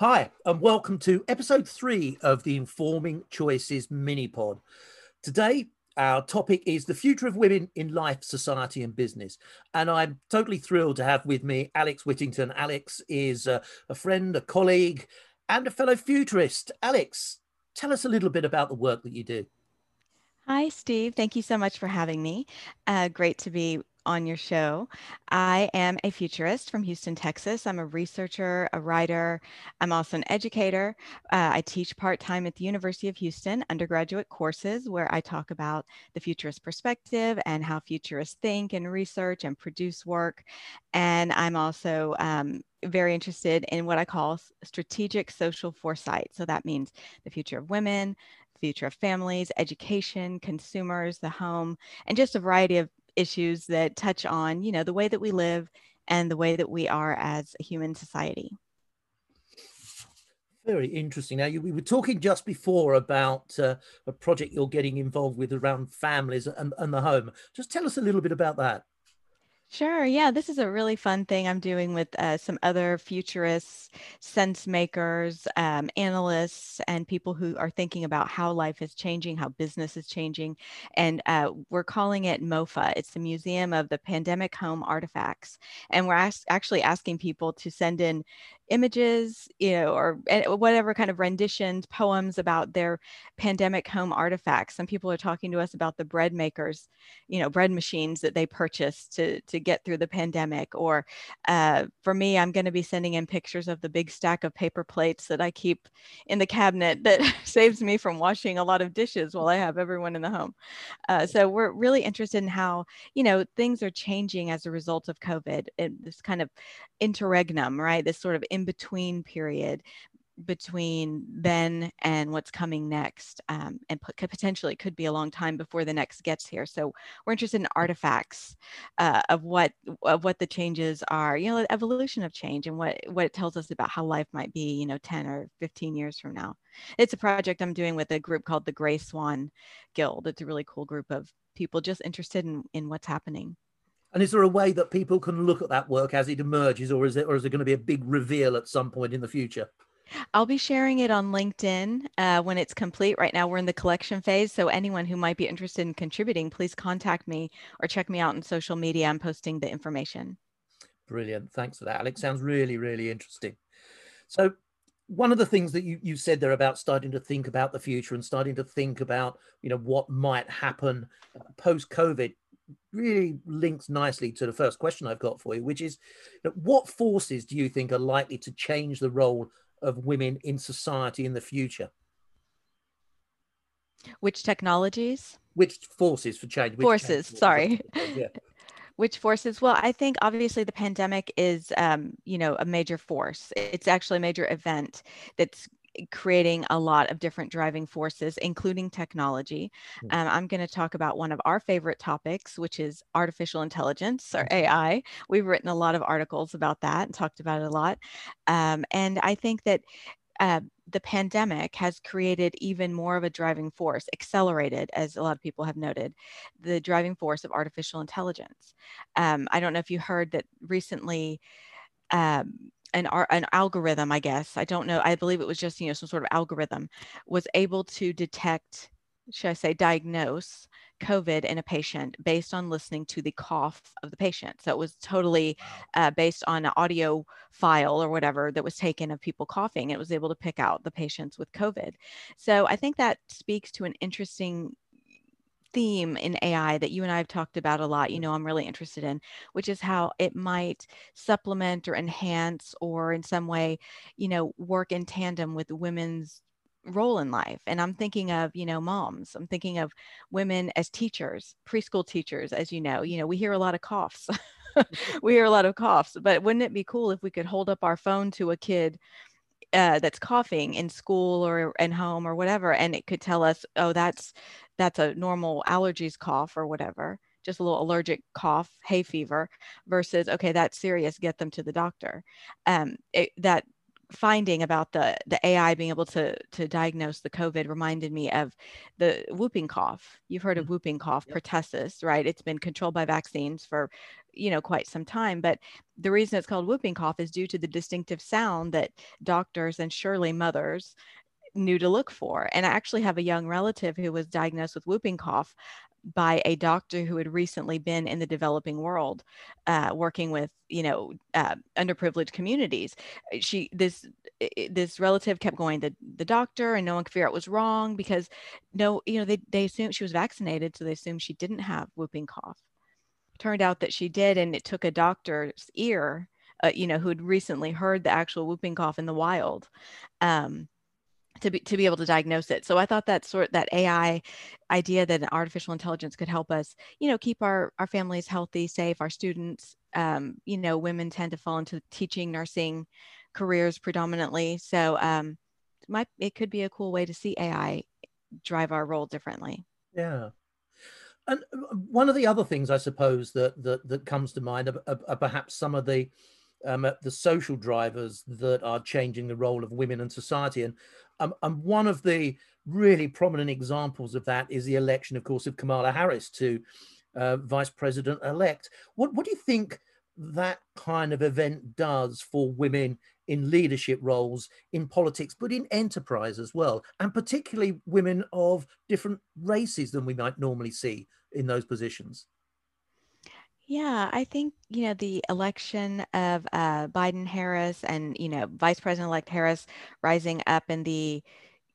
Hi, and welcome to episode three of the Informing Choices mini pod. Today, our topic is the future of women in life, society, and business. And I'm totally thrilled to have with me Alex Whittington. Alex is a, a friend, a colleague, and a fellow futurist. Alex, tell us a little bit about the work that you do. Hi, Steve. Thank you so much for having me. Uh, great to be on your show. I am a futurist from Houston, Texas. I'm a researcher, a writer. I'm also an educator. Uh, I teach part time at the University of Houston undergraduate courses where I talk about the futurist perspective and how futurists think and research and produce work. And I'm also um, very interested in what I call strategic social foresight. So that means the future of women, future of families, education, consumers, the home, and just a variety of issues that touch on, you know, the way that we live and the way that we are as a human society. Very interesting. Now, you, we were talking just before about uh, a project you're getting involved with around families and, and the home. Just tell us a little bit about that. Sure. Yeah, this is a really fun thing I'm doing with uh, some other futurists, sense makers, um, analysts, and people who are thinking about how life is changing, how business is changing. And uh, we're calling it MOFA. It's the Museum of the Pandemic Home Artifacts. And we're as- actually asking people to send in images, you know, or eh, whatever kind of renditions, poems about their pandemic home artifacts. Some people are talking to us about the bread makers, you know, bread machines that they purchased to to get through the pandemic. Or uh, for me, I'm going to be sending in pictures of the big stack of paper plates that I keep in the cabinet that saves me from washing a lot of dishes while I have everyone in the home. Uh, so we're really interested in how you know things are changing as a result of COVID. And this kind of interregnum, right? This sort of in between period between then and what's coming next um, and potentially could be a long time before the next gets here. So we're interested in artifacts uh, of what of what the changes are you know the evolution of change and what what it tells us about how life might be you know 10 or 15 years from now. It's a project i'm doing with a group called the gray swan guild. It's a really cool group of people just interested in in what's happening and is there a way that people can look at that work as it emerges, or is it, or is it going to be a big reveal at some point in the future? I'll be sharing it on LinkedIn uh, when it's complete. Right now, we're in the collection phase. So, anyone who might be interested in contributing, please contact me or check me out on social media. I'm posting the information. Brilliant. Thanks for that, Alex. Sounds really, really interesting. So, one of the things that you, you said there about starting to think about the future and starting to think about, you know, what might happen post COVID really links nicely to the first question I've got for you, which is you know, what forces do you think are likely to change the role of women in society in the future? Which technologies? Which forces for change? Which forces, change sorry. Yeah. Which forces? Well, I think obviously the pandemic is, um, you know, a major force. It's actually a major event that's creating a lot of different driving forces, including technology. Um, I'm going to talk about one of our favorite topics, which is artificial intelligence or AI. We've written a lot of articles about that and talked about it a lot. Um, and I think that uh, the pandemic has created even more of a driving force, accelerated, as a lot of people have noted, the driving force of artificial intelligence. Um, I don't know if you heard that recently. Um, an, an algorithm, I guess, I don't know, I believe it was just, you know, some sort of algorithm, was able to detect, should I say, diagnose COVID in a patient based on listening to the cough of the patient. So it was totally uh, based on an audio file or whatever that was taken of people coughing. It was able to pick out the patients with COVID. So I think that speaks to an interesting theme in AI that you and I have talked about a lot, you know, I'm really interested in, which is how it might supplement or enhance or in some way, you know, work in tandem with women's role in life. And I'm thinking of, you know, moms. I'm thinking of women as teachers, preschool teachers, as you know, you know, we hear a lot of coughs. we hear a lot of coughs, but wouldn't it be cool if we could hold up our phone to a kid uh, that's coughing in school or in home or whatever, and it could tell us, oh, that's that's a normal allergies cough or whatever, just a little allergic cough, hay fever, versus okay, that's serious, get them to the doctor. Um, it, that finding about the the AI being able to to diagnose the COVID reminded me of the whooping cough. You've heard of mm-hmm. whooping cough, yep. pertussis, right? It's been controlled by vaccines for you know quite some time, but the reason it's called whooping cough is due to the distinctive sound that doctors and surely mothers knew to look for. And I actually have a young relative who was diagnosed with whooping cough by a doctor who had recently been in the developing world uh, working with you know uh, underprivileged communities. She this this relative kept going to the doctor and no one could figure out what was wrong because no you know they, they assumed she was vaccinated so they assumed she didn't have whooping cough. Turned out that she did and it took a doctor's ear uh, you know who had recently heard the actual whooping cough in the wild. Um, to be to be able to diagnose it. So I thought that sort that AI idea that an artificial intelligence could help us, you know, keep our our families healthy, safe, our students. Um, you know, women tend to fall into teaching, nursing careers predominantly. So um, might it could be a cool way to see AI drive our role differently. Yeah. And uh, one of the other things I suppose that that, that comes to mind are, are, are perhaps some of the um, the social drivers that are changing the role of women in society. And um, and one of the really prominent examples of that is the election, of course, of Kamala Harris to uh, vice president elect. What, what do you think that kind of event does for women in leadership roles in politics, but in enterprise as well, and particularly women of different races than we might normally see in those positions? Yeah, I think, you know, the election of uh, Biden Harris and, you know, Vice President elect Harris rising up in the,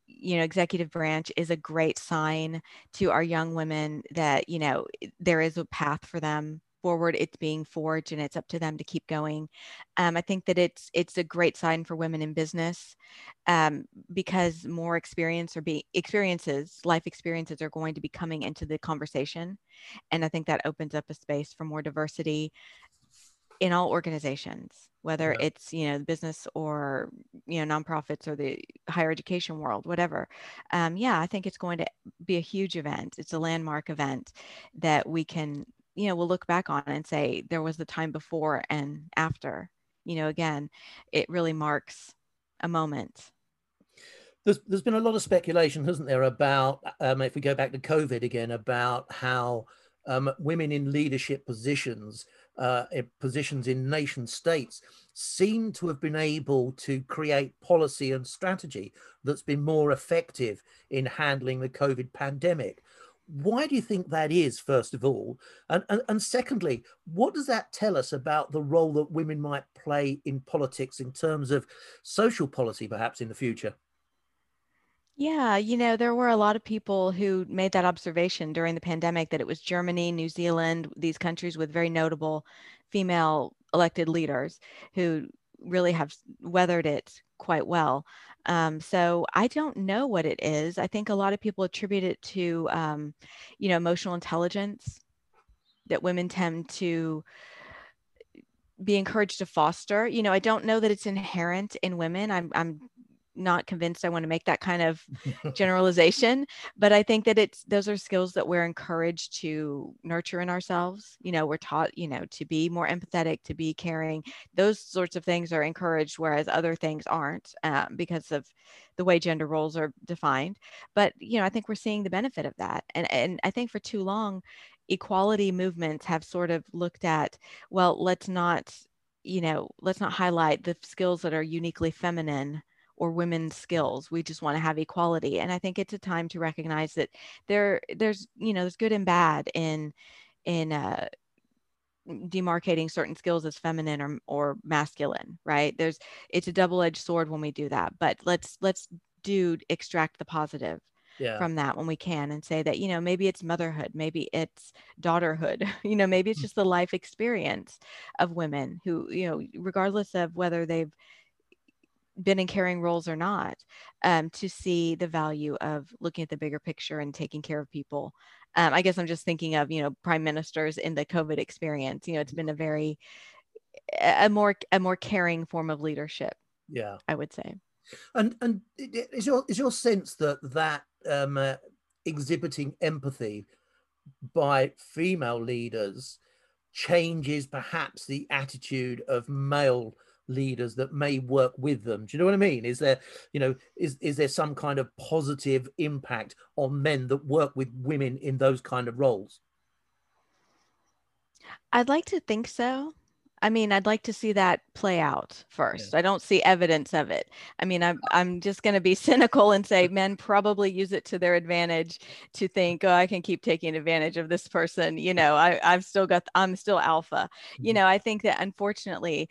you know, executive branch is a great sign to our young women that, you know, there is a path for them forward it's being forged and it's up to them to keep going. Um, i think that it's it's a great sign for women in business um, because more experience or be experiences life experiences are going to be coming into the conversation and i think that opens up a space for more diversity in all organizations whether yeah. it's you know the business or you know nonprofits or the higher education world whatever. Um, yeah i think it's going to be a huge event. It's a landmark event that we can you know we'll look back on and say there was the time before and after you know again it really marks a moment. There's, there's been a lot of speculation hasn't there about um, if we go back to covid again about how um, women in leadership positions uh, in positions in nation states seem to have been able to create policy and strategy that's been more effective in handling the covid pandemic why do you think that is first of all and, and, and secondly what does that tell us about the role that women might play in politics in terms of social policy perhaps in the future yeah, you know, there were a lot of people who made that observation during the pandemic that it was Germany, New Zealand, these countries with very notable female elected leaders who really have weathered it quite well. Um, so I don't know what it is. I think a lot of people attribute it to, um, you know, emotional intelligence that women tend to be encouraged to foster. You know, I don't know that it's inherent in women. I'm, I'm not convinced I want to make that kind of generalization, but I think that it's those are skills that we're encouraged to nurture in ourselves. You know, we're taught, you know, to be more empathetic, to be caring. Those sorts of things are encouraged, whereas other things aren't um, because of the way gender roles are defined. But you know, I think we're seeing the benefit of that, and and I think for too long, equality movements have sort of looked at, well, let's not you know let's not highlight the skills that are uniquely feminine or women's skills. We just want to have equality. And I think it's a time to recognize that there there's you know there's good and bad in in uh, demarcating certain skills as feminine or, or masculine right there's it's a double-edged sword when we do that but let's let's do extract the positive yeah. from that when we can and say that you know maybe it's motherhood maybe it's daughterhood you know maybe it's mm. just the life experience of women who you know regardless of whether they've been in caring roles or not um, to see the value of looking at the bigger picture and taking care of people. Um, i guess i'm just thinking of you know prime ministers in the covid experience you know it's been a very a more a more caring form of leadership yeah. I would say. And and is your is your sense that that um, uh, exhibiting empathy by female leaders changes perhaps the attitude of male leaders that may work with them do you know what i mean is there you know is is there some kind of positive impact on men that work with women in those kind of roles i'd like to think so I mean, I'd like to see that play out first. Yeah. I don't see evidence of it. I mean, I'm I'm just going to be cynical and say men probably use it to their advantage to think, oh, I can keep taking advantage of this person. You know, I I've still got I'm still alpha. You mm-hmm. know, I think that unfortunately.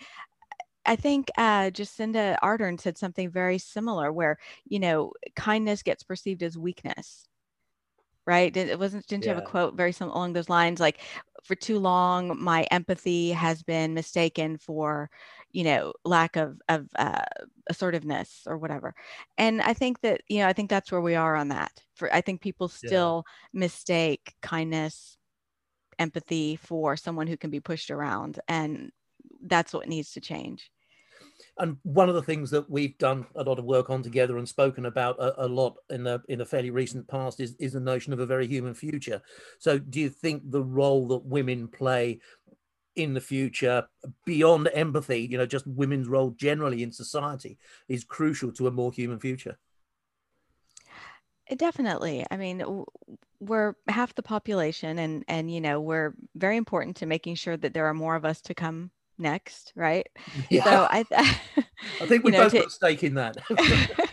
I think uh, Jacinda Ardern said something very similar, where you know kindness gets perceived as weakness, right? It wasn't didn't yeah. you have a quote very some along those lines like for too long my empathy has been mistaken for you know lack of of uh, assertiveness or whatever and i think that you know i think that's where we are on that for i think people still yeah. mistake kindness empathy for someone who can be pushed around and that's what needs to change and one of the things that we've done a lot of work on together and spoken about a, a, lot in the in the fairly recent past is, is the notion of a very human future. So do you think the role that women play in the future beyond empathy, you know, just women's role generally in society is crucial to a more human future? Definitely. I mean, we're half the population and and you know, we're very important to making sure that there are more of us to come next, right? Yeah. So I, I think we know, both to, got stake in that.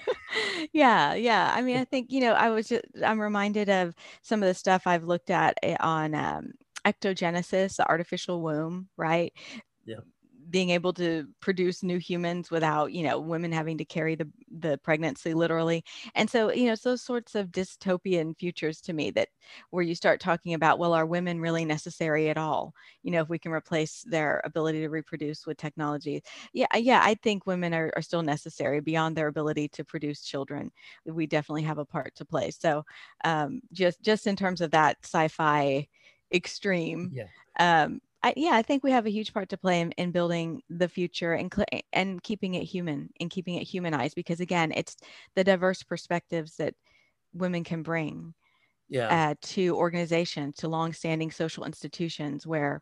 yeah, yeah. I mean, I think you know, I was just I'm reminded of some of the stuff I've looked at eh, on um, ectogenesis, the artificial womb, right? Yeah being able to produce new humans without you know women having to carry the the pregnancy literally. And so you know it's those sorts of dystopian futures to me that where you start talking about well are women really necessary at all? You know if we can replace their ability to reproduce with technology. Yeah yeah i think women are, are still necessary beyond their ability to produce children. We definitely have a part to play. So um, just just in terms of that sci-fi extreme yeah. um, I, yeah, I think we have a huge part to play in, in building the future and and keeping it human and keeping it humanized because again, it's the diverse perspectives that women can bring yeah. uh, to organizations, to longstanding social institutions where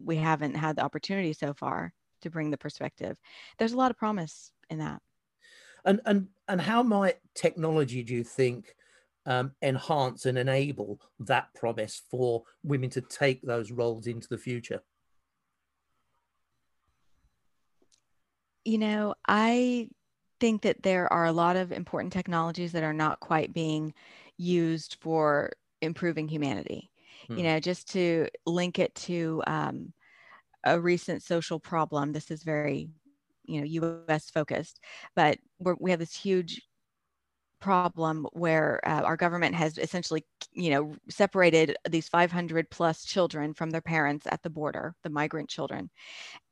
we haven't had the opportunity so far to bring the perspective. There's a lot of promise in that. And and and how might technology, do you think, um, enhance and enable that promise for women to take those roles into the future? You know, I think that there are a lot of important technologies that are not quite being used for improving humanity. Hmm. You know, just to link it to um, a recent social problem, this is very, you know, US focused, but we have this huge problem where uh, our government has essentially you know separated these 500 plus children from their parents at the border the migrant children.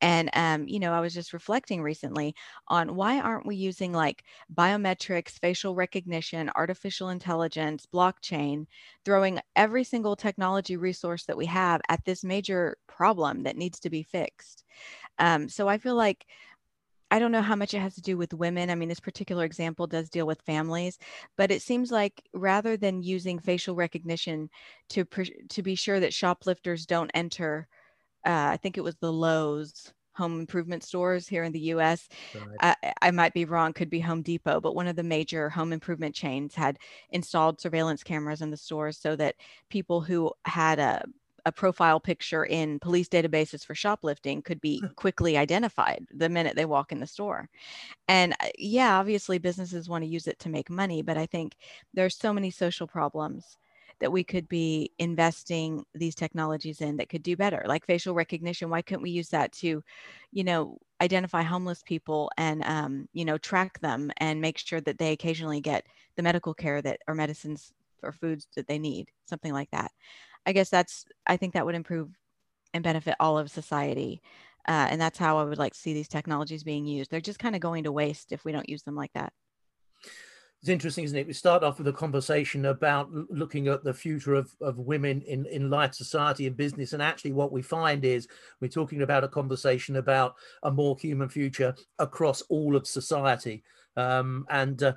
And um, you know i was just reflecting recently on why aren't we using like biometrics facial recognition artificial intelligence blockchain throwing every single technology resource that we have at this major problem that needs to be fixed? Um, so i feel like I don't know how much it has to do with women. I mean, this particular example does deal with families, but it seems like rather than using facial recognition to to be sure that shoplifters don't enter, uh, I think it was the Lowe's home improvement stores here in the U.S. Right. I, I might be wrong, could be Home Depot, but one of the major home improvement chains had installed surveillance cameras in the stores so that people who had a a profile picture in police databases for shoplifting could be quickly identified the minute they walk in the store. And uh, yeah, obviously businesses want to use it to make money, but I think there's so many social problems that we could be investing these technologies in that could do better like facial recognition why couldn't we use that to you know identify homeless people and um, you know track them and make sure that they occasionally get the medical care that or medicines or foods that they need something like that I guess that's I think that would improve and benefit all of society. Uh, and that's how I would like to see these technologies being used. They're just kind of going to waste if we don't use them like that. It's interesting, isn't it? We start off with a conversation about looking at the future of, of women in, in life, society, and business. And actually, what we find is we're talking about a conversation about a more human future across all of society. Um, and uh,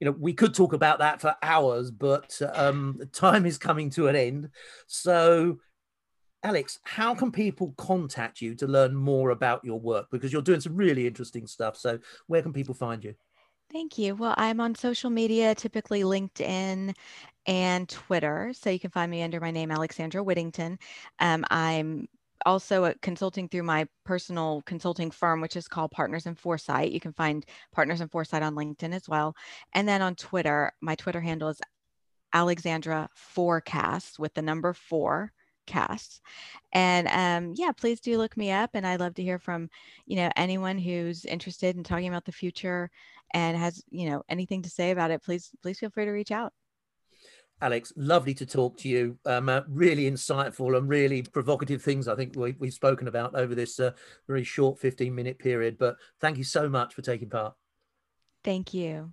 you know we could talk about that for hours, but um, time is coming to an end. So Alex, how can people contact you to learn more about your work? Because you're doing some really interesting stuff. So, where can people find you? Thank you. Well, I'm on social media, typically LinkedIn and Twitter. So you can find me under my name, Alexandra Whittington. Um, I'm also consulting through my personal consulting firm, which is called Partners in Foresight. You can find Partners in Foresight on LinkedIn as well. And then on Twitter, my Twitter handle is Alexandra Forecasts with the number four casts. And um, yeah, please do look me up. And I'd love to hear from, you know, anyone who's interested in talking about the future and has, you know, anything to say about it. Please, please feel free to reach out. Alex, lovely to talk to you. Um, uh, really insightful and really provocative things I think we, have spoken about over this uh, very short 15 minute period. But thank you so much for taking part. Thank you.